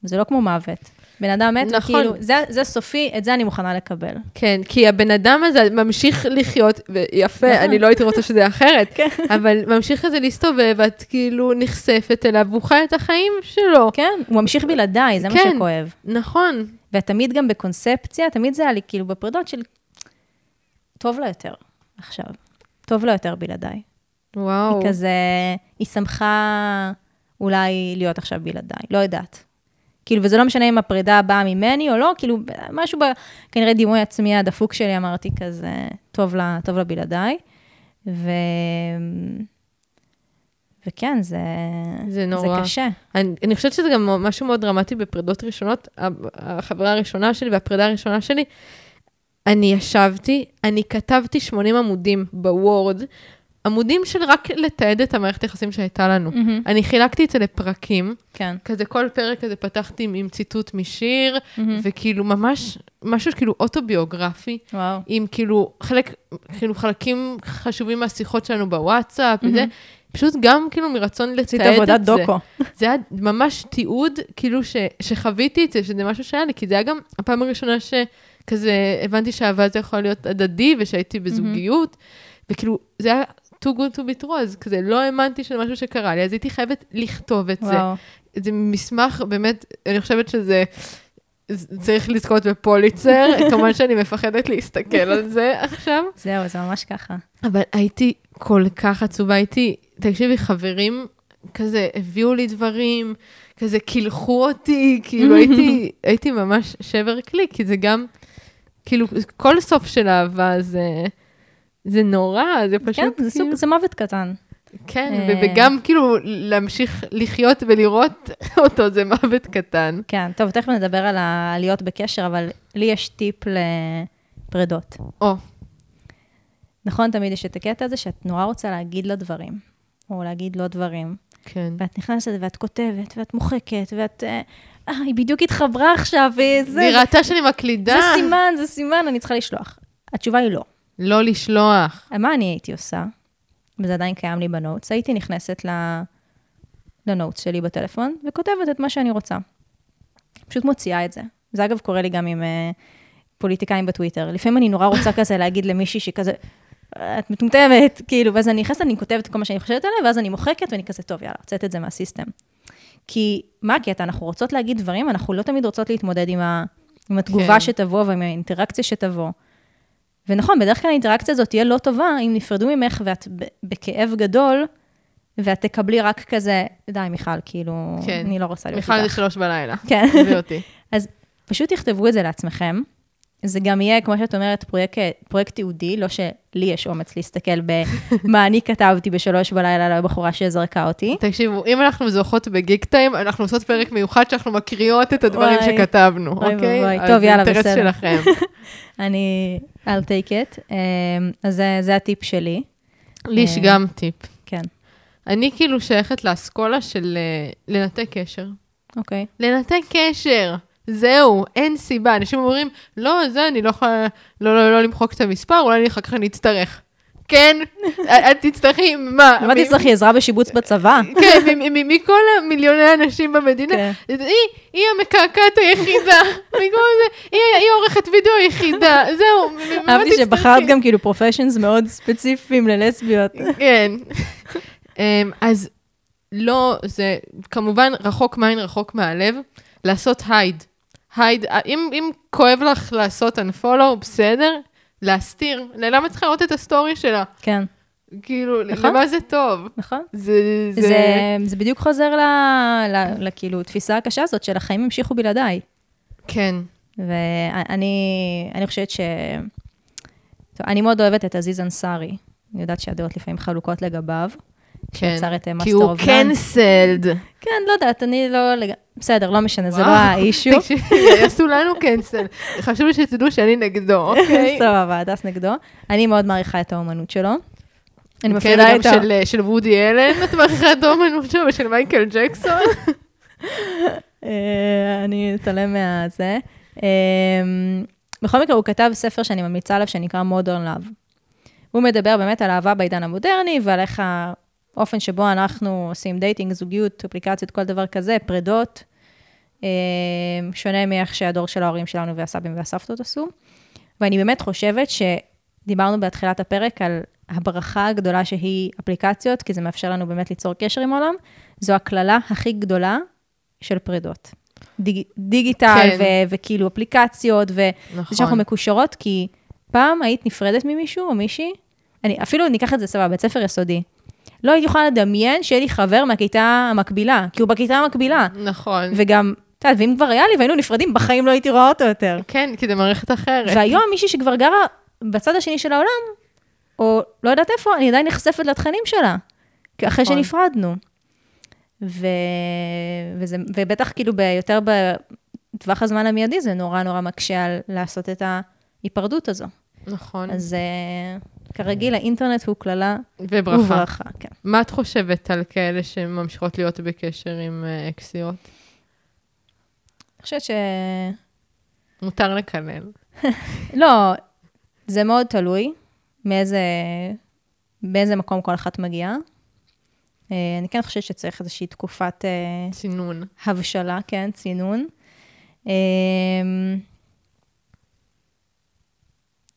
וזה לא כמו מוות. בן אדם מת, נכון. וכאילו, זה, זה סופי, את זה אני מוכנה לקבל. כן, כי הבן אדם הזה ממשיך לחיות, ויפה, נכון. אני לא הייתי רוצה שזה יהיה אחרת, כן. אבל ממשיך כזה להסתובב, ואת כאילו נחשפת אליו, והוא חי את החיים שלו. כן, הוא ממשיך בלעדיי, זה מה כן. שכואב. נכון, ותמיד גם בקונספציה, תמיד זה היה לי כאילו בפרידות של טוב לה יותר עכשיו, טוב לה יותר בלעדיי. וואו. היא כזה, היא שמחה אולי להיות עכשיו בלעדיי, לא יודעת. כאילו, וזה לא משנה אם הפרידה באה ממני או לא, כאילו, משהו, ב, כנראה דימוי עצמי הדפוק שלי, אמרתי כזה, טוב לה, טוב לה בלעדיי. ו... וכן, זה, זה נורא. זה קשה. אני, אני חושבת שזה גם משהו מאוד דרמטי בפרידות ראשונות. החברה הראשונה שלי והפרידה הראשונה שלי, אני ישבתי, אני כתבתי 80 עמודים בוורד, עמודים של רק לתעד את המערכת היחסים שהייתה לנו. מהמם. אני חילקתי את זה לפרקים, כן. כזה כל פרק כזה פתחתי עם, ציטוט משיר, מהמם. וכאילו ממש משהו כאילו אוטוביוגרפי, וואו. עם כאילו חלק, כאילו חלקים חשובים מהשיחות שלנו בוואטסאפ, וזה, מהמם. פשוט גם כאילו מרצון לתעד את זה. עשית עבודת דוקו. זה היה ממש תיעוד, כאילו, ש, שחוויתי את זה, שזה משהו שהיה לי, כי זה היה גם הפעם הראשונה שכזה הבנתי שאהבה זה יכול להיות הדדי, ושהייתי בזוגיות, וכאילו, זה היה too good to be true, אז כזה לא האמנתי שזה משהו שקרה לי, אז הייתי חייבת לכתוב את זה. וואו. זה מסמך, באמת, אני חושבת שזה... זה צריך לזכות בפוליצר, כמובן שאני מפחדת להסתכל על זה עכשיו. זהו, זה ממש ככה. אבל הייתי כל כך עצובה, הייתי, תקשיבי, חברים כזה הביאו לי דברים, כזה קילחו אותי, כאילו הייתי, הייתי ממש שבר כלי, כי זה גם, כאילו, כל סוף של אהבה זה, זה נורא, זה פשוט כן, זה כאילו, סוג, זה מוות קטן. כן, אה. וגם כאילו להמשיך לחיות ולראות אותו, זה מוות קטן. כן, טוב, תכף נדבר על להיות בקשר, אבל לי יש טיפ לפרידות. או, נכון, תמיד יש את הקטע הזה שאת נורא רוצה להגיד לה דברים, או להגיד לו דברים, כן. ואת נכנסת ואת כותבת, ואת מוחקת, ואת... אה, אה, היא בדיוק התחברה עכשיו, וזה... היא ראתה שאני מקלידה. זה סימן, זה סימן, אני צריכה לשלוח. התשובה היא לא. לא לשלוח. מה אני הייתי עושה? וזה עדיין קיים לי בנוטס, הייתי נכנסת ל... לנוטס שלי בטלפון, וכותבת את מה שאני רוצה. פשוט מוציאה את זה. זה אגב קורה לי גם עם uh, פוליטיקאים בטוויטר. לפעמים אני נורא רוצה כזה להגיד למישהי שכזה, את מטומטמת, כאילו, ואז אני נכנסת, אני כותבת כל מה שאני חושבת עליה, ואז אני מוחקת, ואני כזה, טוב, יאללה, הוצאת את זה מהסיסטם. כי מה הקטע? אנחנו רוצות להגיד דברים, אנחנו לא תמיד רוצות להתמודד עם, ה... עם התגובה כן. שתבוא ועם האינטראקציה שתבוא. ונכון, בדרך כלל האינטראקציה הזאת תהיה לא טובה אם נפרדו ממך ואת בכאב גדול, ואת תקבלי רק כזה, די, מיכל, כאילו, כן. אני לא רוצה להיות מיכל זה איתך. שלוש בלילה. כן. עזבי אותי. אז פשוט תכתבו את זה לעצמכם. זה גם יהיה, כמו שאת אומרת, פרויקט, פרויקט תיעודי, לא שלי יש אומץ להסתכל במה אני כתבתי בשלוש בלילה לבחורה שזרקה אותי. תקשיבו, אם אנחנו זוכות בגיק טיים, אנחנו עושות פרק מיוחד שאנחנו מקריאות את הדברים וואי. שכתבנו, אוי אוקיי? ואבוי. אז טוב, יאללה, אינטרס בסדר. שלכם. אני, I'll take it. אמ, אז זה, זה הטיפ שלי. לי יש אה. גם טיפ. כן, אני כאילו שייכת לאסכולה של אה, לנתק קשר. אוקיי. לנתק קשר. זהו, אין סיבה. אנשים אומרים, לא, זה, אני לא יכולה, לא, לא, לא למחוק את המספר, אולי אני אחר כך אני אצטרך. כן, את תצטרכי, מה? מה תצטרכי עזרה בשיבוץ בצבא? כן, מכל המיליוני האנשים במדינה, כן. היא, המקעקעת היחידה, היא, עורכת וידאו היחידה, זהו, אהבתי? שבחרת גם כאילו פרופשיונס מאוד ספציפיים ללסביות. כן. אמ, אז לא, זה כמובן רחוק מעין, רחוק מהלב, לעשות hide. hide, אם, אם כואב לך לעשות unfollow, בסדר, להסתיר. למה צריכה לראות את הסטורי שלה? כן, כאילו, נכון. למה זה טוב? נכון. זה, זה... זה, זה בדיוק חוזר ל, ל, לכאילו תפיסה הקשה הזאת של החיים המשיכו בלעדיי. כן. ואני אני חושבת ש... טוב, אני מאוד אוהבת את עזיז אנסארי. אני יודעת שהדעות לפעמים חלוקות לגביו. כן. שיצר את, אה, כאילו Master of None. Cancelled. כן, לא יודעת, אני לא... בסדר, לא משנה, זה לא ה issue. יעשו לנו cancel. חשוב לי שתדעו שאני נגדו, אוקיי? סבבה, הדס נגדו. אני מאוד מעריכה את האומנות שלו. אני כן, מפרידה גם את ה... של, של וודי אלן, את מעריכה את האומנות שלו, ושל מייקל ג'קסון. אה, אני אתעלם מהזה. אה, בכל מקרה, הוא כתב ספר שאני ממליצה עליו, שנקרא Modern Love. הוא מדבר באמת על אהבה בעידן המודרני, ועל איך האופן שבו אנחנו עושים dating, זוגיות, אפליקציות, כל דבר כזה, פרדות, אה, שונה מאיך שהדור של ההורים שלנו והסבים והסבתות עשו. ואני באמת חושבת שדיברנו בתחילת הפרק על הברכה הגדולה שהיא אפליקציות, כי זה מאפשר לנו באמת ליצור קשר עם העולם, זו הקללה הכי גדולה של פרידות. דיג, דיגיטל כן. ו- וכאילו אפליקציות, וזה נכון. שאנחנו מקושרות, כי פעם היית נפרדת ממישהו או מישהי, אני אפילו ניקח את זה סבבה, בית ספר יסודי. לא הייתי יכולה לדמיין שיהיה לי חבר מהכיתה המקבילה, כי הוא בכיתה המקבילה. נכון. וגם, את יודעת, ואם כבר היה לי והיינו נפרדים, בחיים לא הייתי רואה אותו יותר. כן, כי זה מערכת אחרת. והיום מישהי שכבר גרה בצד השני של העולם, או לא יודעת איפה, אני עדיין נחשפת לתכנים שלה, אחרי נכון. שנפרדנו. ו... וזה, ובטח כאילו ביותר בטווח הזמן המיידי, זה נורא נורא מקשה על לעשות את ההיפרדות הזו. נכון. אז uh, כרגיל, האינטרנט הוא קללה וברכה. וברכה, כן. מה את חושבת על כאלה שממשיכות להיות בקשר עם אה, אקסיות? אני חושבת ש... מותר לקלל. לא, זה מאוד תלוי מאיזה, באיזה מקום כל אחת מגיעה. אה, אני כן חושבת שצריך איזושהי תקופת אה, צינון. הבשלה, כן, צינון.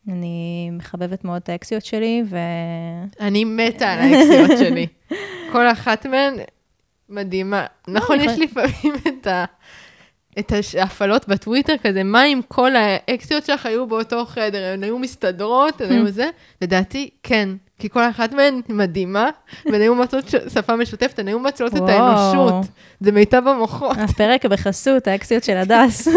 אני מחבבת מאוד את האקסיות שלי, ו... אני מתה על האקסיות שלי. כל אחת מהן מדהימה. נכון, אני יש לפעמים את ה... את ההפעלות בטוויטר כזה, מה אם כל האקסיות שלך היו באותו חדר, הן היו מסתדרות, הן היו זה? לדעתי, כן. כי כל אחת מהן מדהימה, והן היו מוצאות ש- שפה משותפת, הן היו מצילות את. האנושות. זה מיטב המוחות. הפרק בחסות, האקסיות של הדס.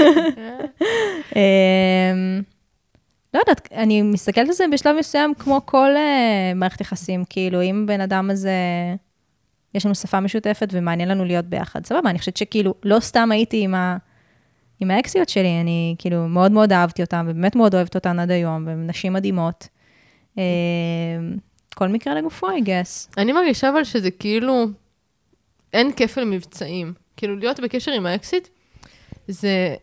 לא יודעת, אני מסתכלת על זה בשלב מסוים כמו כל אה, מערכת יחסים, כאילו, אם בן אדם הזה, יש לנו שפה משותפת ומעניין לנו להיות ביחד, סבבה, אני חושבת שכאילו, לא סתם הייתי עם, ה, עם האקסיות שלי, אני כאילו מאוד מאוד אהבתי אותן, ובאמת מאוד אוהבת אותן עד היום, והן נשים מדהימות. אמ, כל מקרה לגופו, I guess. אני מרגישה אבל שזה כאילו, אין כפל מבצעים. כאילו להיות בקשר עם האקסיט, זה,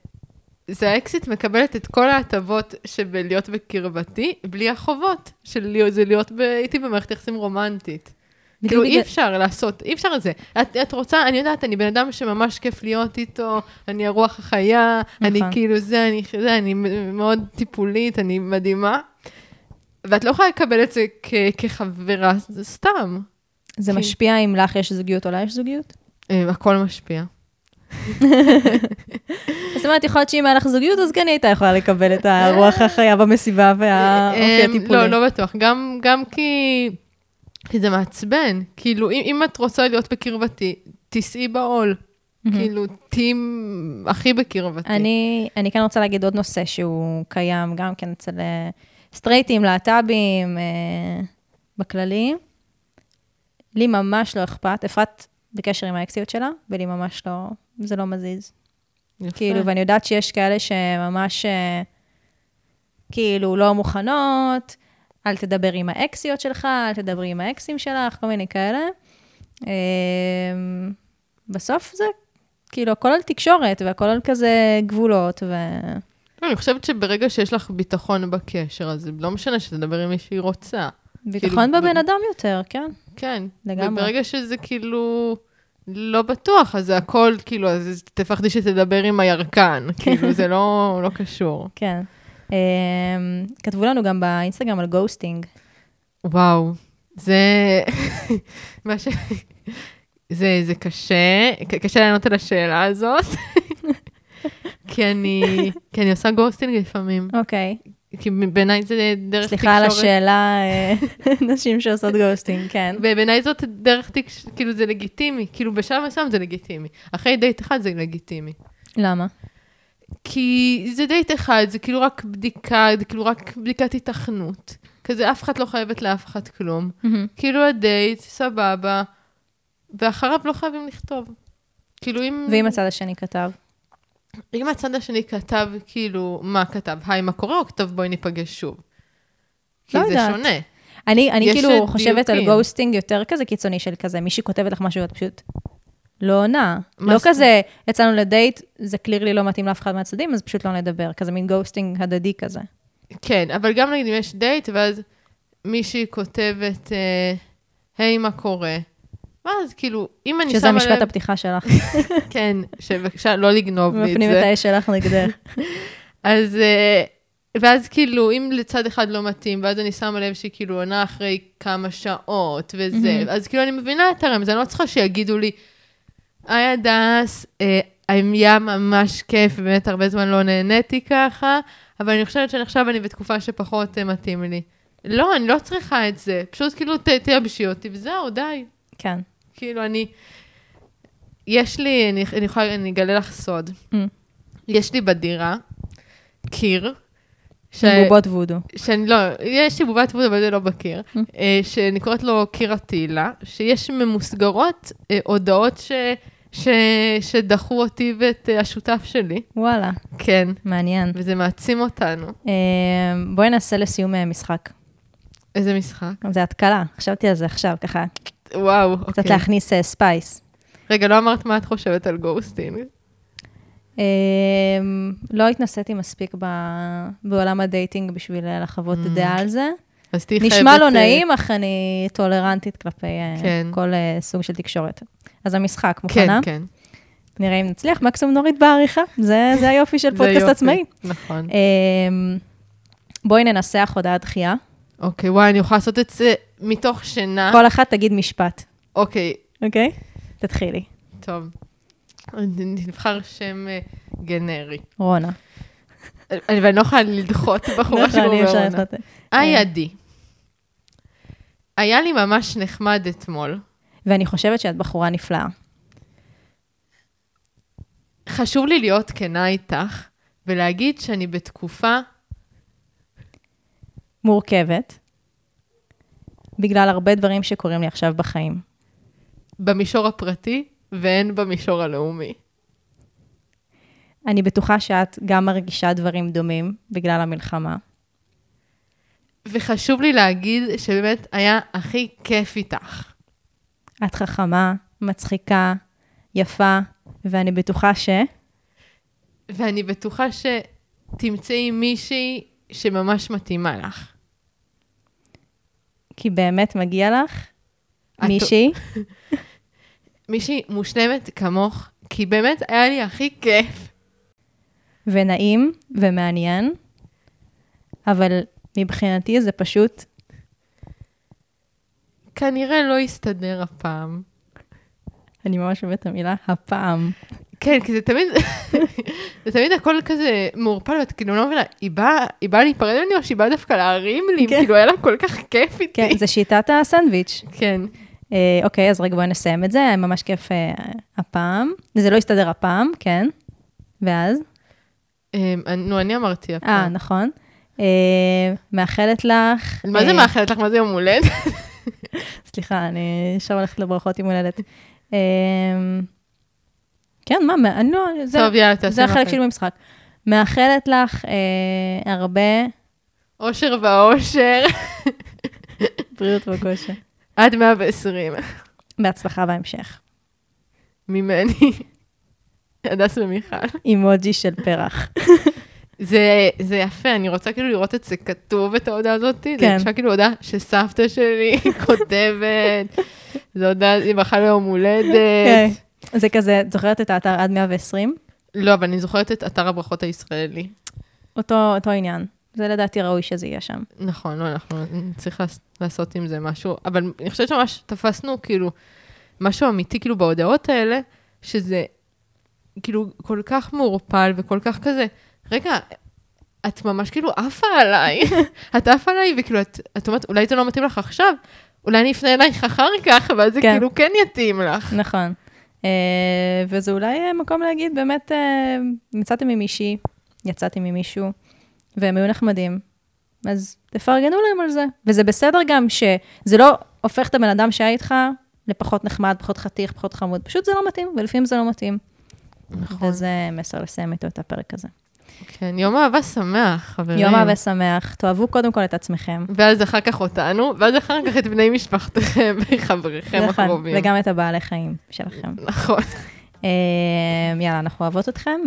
זה האקסיט מקבלת את כל ההטבות שבלהיות בקרבתי, בלי החובות של להיות, זה להיות ב, הייתי במערכת יחסים רומנטית. כאילו אי אפשר לעשות, אי אפשר את זה. את, את רוצה, אני יודעת, אני בן אדם שממש כיף להיות איתו, אני הרוח החיה, אני נכון. כאילו זה, אני זה, אני מאוד טיפולית, אני מדהימה. ואת לא יכולה לקבל את זה כ, כחברה, זה סתם. זה כן. משפיע אם לך יש זוגיות או לה יש זוגיות? אה, הכל משפיע. זאת אומרת, יכול להיות שאם היה לך זוגיות, אז כן הייתה יכולה לקבל את הרוח החיה במסיבה והאופי אמ, הטיפולי. לא, לא בטוח. גם, כי, כי זה מעצבן. כאילו, אם, אם את רוצה להיות בקרבתי, תישאי בעול. כאילו, תהיי הכי בקרבתי. אני, אני כן רוצה להגיד עוד נושא שהוא קיים גם כן אצל אה, סטרייטים, להט"בים, אה, בכללי. לי ממש לא אכפת, אפרת בקשר עם האקסיות שלה, ולי ממש לא, זה לא מזיז. יפה. כאילו, ואני יודעת שיש כאלה שממש, אה, כאילו, לא מוכנות, אל תדבר עם האקסיות שלך, אל תדברי עם האקסים שלך, כל מיני כאלה. אה, בסוף זה, כאילו, הכל על תקשורת, והכל על כזה גבולות, ו... לא, אני חושבת שברגע שיש לך ביטחון בקשר, אז לא משנה שתדבר עם מי שהיא רוצה. ביטחון כאילו, בבן אדם יותר, כן. כן. לגמרי. וברגע שזה כאילו לא בטוח, אז זה הכל, כאילו, אז תפחדי שתדבר עם הירקן. כאילו, זה לא, לא קשור. כן. אמ, כתבו לנו גם באינסטגרם על ghosting. וואו, זה... מה ש... זה, זה קשה, קשה לענות על השאלה הזאת. כי אני, כי אני עושה ghosting לפעמים. אוקיי. כי בעיניי זה דרך תקשורת. סליחה על השאלה, אה, נשים שעושות ghosting, כן. ובעיניי זאת דרך תקשורת, כאילו זה לגיטימי, כאילו בשלב מסוים זה לגיטימי. אחרי דייט אחד זה לגיטימי. למה? כי זה דייט אחד, זה כאילו רק בדיקה, זה כאילו רק בדיקת התכנות. כזה אף אחד לא חייבת לאף אחד כלום. מהמם. כאילו הדייט, סבבה, ואחריו לא חייבים לכתוב. כאילו אם... ואם הצד השני כתב? אם הצד השני כתב, כאילו, מה כתב? היי, מה קורה? או כתב בואי ניפגש שוב? כי לא זה יודעת. שונה. אני, אני כאילו חושבת על דיוקים. ghosting יותר כזה קיצוני של כזה, מישהי כותבת לך משהו ואת פשוט לא עונה. לא זאת- כזה, יצאנו לדייט, זה clearly לא מתאים לאף אחד מהצדדים, אז פשוט לא נדבר. כזה מין ghosting הדדי כזה. כן, אבל גם נגיד אם יש דייט, ואז מישהי כותבת, אה, היי, מה קורה? ואז כאילו, אם אני שמה שזה לב... משפט הפתיחה שלך. כן, שבבקשה לא לגנוב לי את מפנים את זה. האש שלך נגדך. אז, אה, ואז כאילו, אם לצד אחד לא מתאים, ואז אני שמה לב שהיא כאילו עונה אחרי כמה שעות וזה. אז כאילו אני מבינה את הרמז, אני לא צריכה שיגידו לי, היי הדס, אה, היה ממש כיף, באמת הרבה זמן לא נהניתי ככה, אבל אני חושבת שעכשיו אני בתקופה שפחות אה, מתאים לי. לא, אני לא צריכה את זה, פשוט כאילו תייבשי אותי וזהו, די. כן. כאילו, אני... יש לי, אני, אני יכולה, אני אגלה לך סוד. Mm. יש לי בדירה קיר, ש... עם בובות וודו. שאני לא, יש לי בובת ווד, אבל זה לא בקיר, Mm. אה, שאני קוראת לו קיר הטילה, שיש ממוסגרות אה, הודעות ש... ש... שדחו אותי ואת אה, השותף שלי. וואלה, כן, מעניין. וזה מעצים אותנו. אה, בואי נעשה לסיום משחק. איזה משחק. זה התקלה, חשבתי על זה עכשיו, ככה, וואו, קצת אוקיי. להכניס אה, space. רגע, לא אמרת מה את חושבת על ghosting. אה, לא התנסיתי מספיק ב- בעולם ה dating בשביל אה, לחוות Mm. דעה על זה. אז תהיי חייבת... נשמע לא אה, נעים, אך אני טולרנטית כלפי כן. כל סוג של תקשורת. אז המשחק, מוכנה? כן, כן. נראה אם נצליח, מקסימום נוריד בעריכה. זה זה היופי של פודקאסט. עצמאי. נכון. אה, בואי ננסח הודעת דחייה. אוקיי, וואי, אני יכולה לעשות את זה מתוך שינה. כל אחת תגיד משפט, אוקיי, אוקיי? תתחילי. טוב. נבחר שם אה, גנרי. רונה. אני- ואני לא יכולה לדחות בחורה נכון, אי שקוראים אפשר לה לעשות- היי עדי. היה לי ממש נחמד אתמול. ואני חושבת שאת בחורה נפלאה. חשוב לי להיות כנה איתך ולהגיד שאני בתקופה, מורכבת, בגלל הרבה דברים שקורים לי עכשיו בחיים. במישור הפרטי והן במישור הלאומי. אני בטוחה שאת גם מרגישה דברים דומים בגלל המלחמה. וחשוב לי להגיד שבאמת היה הכי כיף איתך. את חכמה, מצחיקה, יפה, ואני בטוחה ש... ואני בטוחה שתמצאי מישהי שממש מתאימה לך. כי באמת מגיע לך מישהי, מישהי מושלמת כמוך, כי באמת היה לי הכי כיף. ונעים ומעניין, אבל מבחינתי זה פשוט, כנראה לא יסתדר הפעם. אני ממש אוהבת את המילה, הפעם. כן, כי זה תמיד, זה תמיד הכל כזה מעורפל, ואת כאילו לא מבינה, היא באה באה להיפרד ממני או שהיא באה דווקא להרים לי, כן. כאילו היה לה כל כך כיף איתי. כן, זה שיטת הסנדוויץ'. כן. אה, אוקיי, אז רגע בואי נסיים את זה, היה ממש כיף אה, הפעם. זה לא הסתדר הפעם, כן. ואז? אמ, נו, אני אמרתי אה, הפעם. נכון. אה, מאחלת לך... מה זה מאחלת לך? מה זה יום הולדת? סליחה, אני עכשיו הולכת לברכות יום הולדת. כן, מה, אני לא... זה- טוב, יאללה, תעשי זה החלק. שלי במשחק. מאחלת לך אה, הרבה אושר ואושר, בריאות וכושר. עד 120, בהצלחה בהמשך. ממני. הדס ומיכל. אימוג'י של פרח. זה, זה יפה, אני רוצה כאילו לראות את זה כתוב, את ההודעה הזאת. כן. זה נשמע כאילו הודעה שסבתא שלי כותבת. זו הודעה, היא ברכה ליום הולדת. זה כזה, את זוכרת את האתר עד 120? לא, אבל אני זוכרת את אתר הברכות הישראלי. אותו, אותו עניין. זה לדעתי ראוי שזה יהיה שם. נכון, לא, אנחנו לעש- לעשות עם זה משהו, אבל אני חושבת שממש תפסנו כאילו משהו אמיתי כאילו בהודעות האלה, שזה כאילו כל כך מעורפל וכל כך כזה, רגע, את ממש כאילו עפה עליי, את עפה עליי, וכאילו את, את אומרת, אולי זה לא מתאים לך עכשיו, אולי אני אפנה אלייך אחר כך, ואז זה כן. כאילו כן יתאים לך. נכון. Uh, וזה אולי אה, מקום להגיד, באמת, uh, מצאתם עם מישהי, יצאתם עם מישהו, והם היו נחמדים, אז תפרגנו להם על זה. וזה בסדר גם שזה לא הופך את הבן אדם שהיה איתך לפחות נחמד, פחות חתיך, פחות חמוד, פשוט זה לא מתאים, ולפעמים זה לא מתאים. נכון. וזה מסר לסיים איתו את הפרק הזה. כן, יום אהבה שמח, חברים. יום אהבה שמח, תאהבו קודם כל את עצמכם. ואז אחר כך אותנו, ואז אחר כך את בני משפחתכם וחבריכם נכון, הקרובים. וגם את הבעלי חיים שלכם. נכון. אה, יאללה, אנחנו אוהבות אתכם,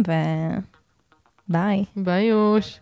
וביי. ביי יוש.